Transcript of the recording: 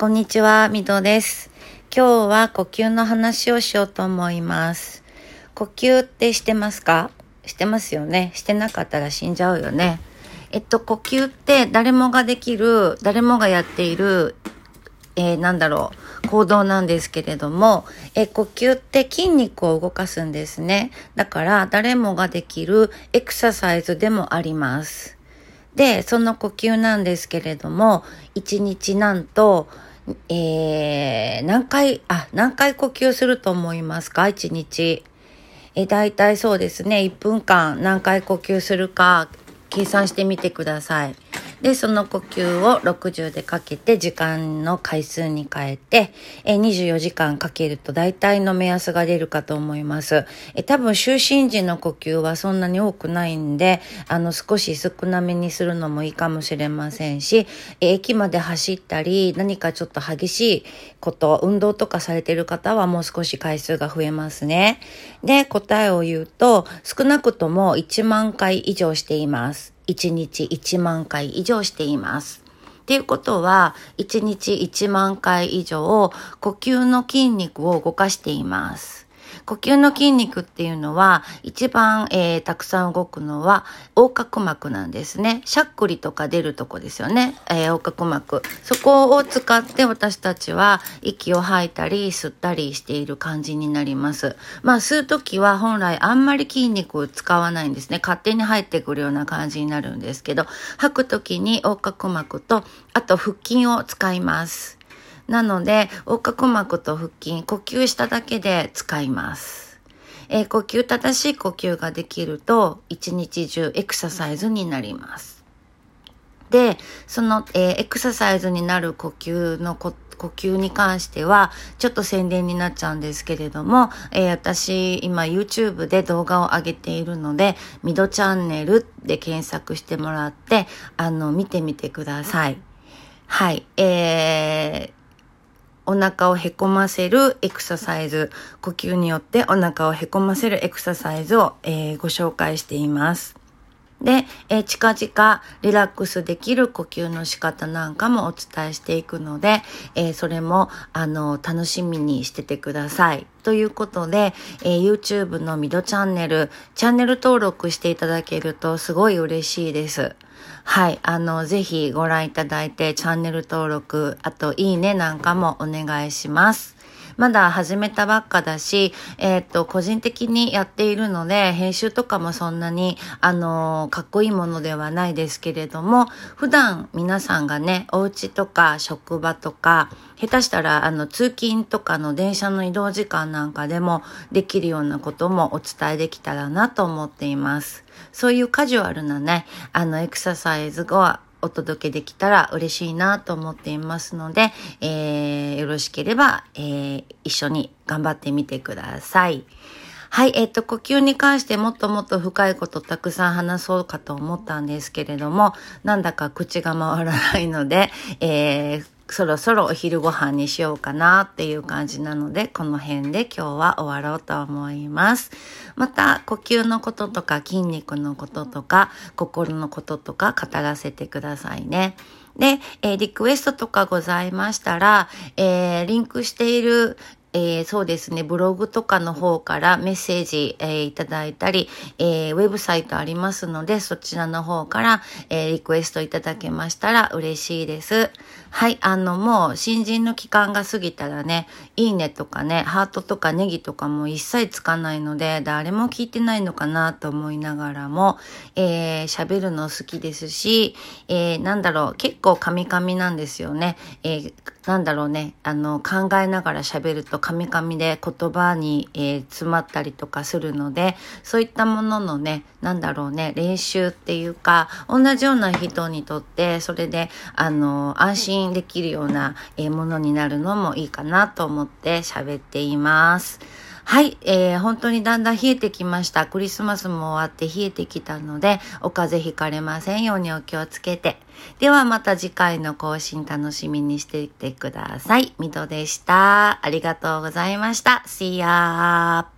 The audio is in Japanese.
こんにちは、みどです。今日は呼吸の話をしようと思います。呼吸ってしてますか？してますよね。してなかったら死んじゃうよね。えっと、呼吸って誰もができる、誰もがやっている、えー、なんだろう、行動なんですけれども、えー、呼吸って筋肉を動かすんですね。だから誰もができるエクササイズでもあります。で、その呼吸なんですけれども、1日なんとえー、何回、あ、何回呼吸すると思いますか？一日。え、大体そうですね。1分間何回呼吸するか計算してみてください。で、その呼吸を60でかけて時間の回数に変えて、え24時間かけると大体の目安が出るかと思います。え多分就寝時の呼吸はそんなに多くないんで、あの少し少なめにするのもいいかもしれませんし、え駅まで走ったり何かちょっと激しいこと、運動とかされてる方はもう少し回数が増えますね。で、答えを言うと少なくとも1万回以上しています。1日1万回以上しています。っていうことは、1日1万回以上呼吸の筋肉を動かしています。呼吸の筋肉っていうのは、一番、えー、たくさん動くのは、横隔膜なんですね。しゃっくりとか出るとこですよね。えー、横隔膜。そこを使って私たちは息を吐いたり吸ったりしている感じになります。まあ、吸うときは本来あんまり筋肉を使わないんですね。勝手に入ってくるような感じになるんですけど、吐くときに横隔膜と、あと腹筋を使います。なので、横隔膜と腹筋、呼吸しただけで使います。えー、呼吸、正しい呼吸ができると、一日中エクササイズになります。で、その、えー、エクササイズになる呼吸の呼吸に関しては、ちょっと宣伝になっちゃうんですけれども、えー、私、今 YouTube で動画を上げているので、ミドチャンネルで検索してもらって、あの、見てみてください。はい。えー、お腹をへこませるエクササイズ、呼吸によってお腹をへこませるエクササイズを、えー、ご紹介しています。で、えー、近々リラックスできる呼吸の仕方なんかもお伝えしていくので、えー、それも、あの、楽しみにしててください。ということで、えー、YouTube のミドチャンネル、チャンネル登録していただけるとすごい嬉しいです。はい。あの、ぜひご覧いただいて、チャンネル登録、あと、いいねなんかもお願いします。まだ始めたばっかだし、えっ、と、個人的にやっているので、編集とかもそんなに、あの、かっこいいものではないですけれども、普段皆さんがね、お家とか職場とか、下手したら、あの、通勤とかの電車の移動時間なんかでもできるようなこともお伝えできたらなと思っています。そういうカジュアルなね、あの、エクササイズはお届けできたら嬉しいなと思っていますので、えー、よろしければ、えー、一緒に頑張ってみてください。はい、えっ、と、呼吸に関してもっともっと深いことたくさん話そうかと思ったんですけれども、なんだか口が回らないので、えー、そろそろお昼ご飯にしようかなっていう感じなので、この辺で今日は終わろうと思います。また、呼吸のこととか筋肉のこととか、心のこととか語らせてくださいね。で、えー、リクエストとかございましたら、えー、リンクしているえー、そうですね、ブログとかの方からメッセージ、えー、いただいたり、えー、ウェブサイトありますので、そちらの方から、えリクエストいただけましたら嬉しいです。はい、あの、もう新人の期間が過ぎたらね、いいねとかね、ハートとかネギとかも一切つかないので、誰も聞いてないのかなと思いながらも、え喋るの好きですし、えなんだろう、結構カミカミなんですよね。えなんだろうね、あの、考えながら喋るととカミカミで言葉に、えー、詰まったりとかするので、そういったもののね、なんだろうね、練習っていうか、同じような人にとって、それで、あの、安心できるような、えー、ものになるのもいいかなと思って喋っています。はい、えー、本当にだんだん冷えてきました。クリスマスも終わって冷えてきたので、お風邪ひかれませんようにお気をつけて。ではまた次回の更新楽しみにしていてください。みどでした。ありがとうございました。See ya!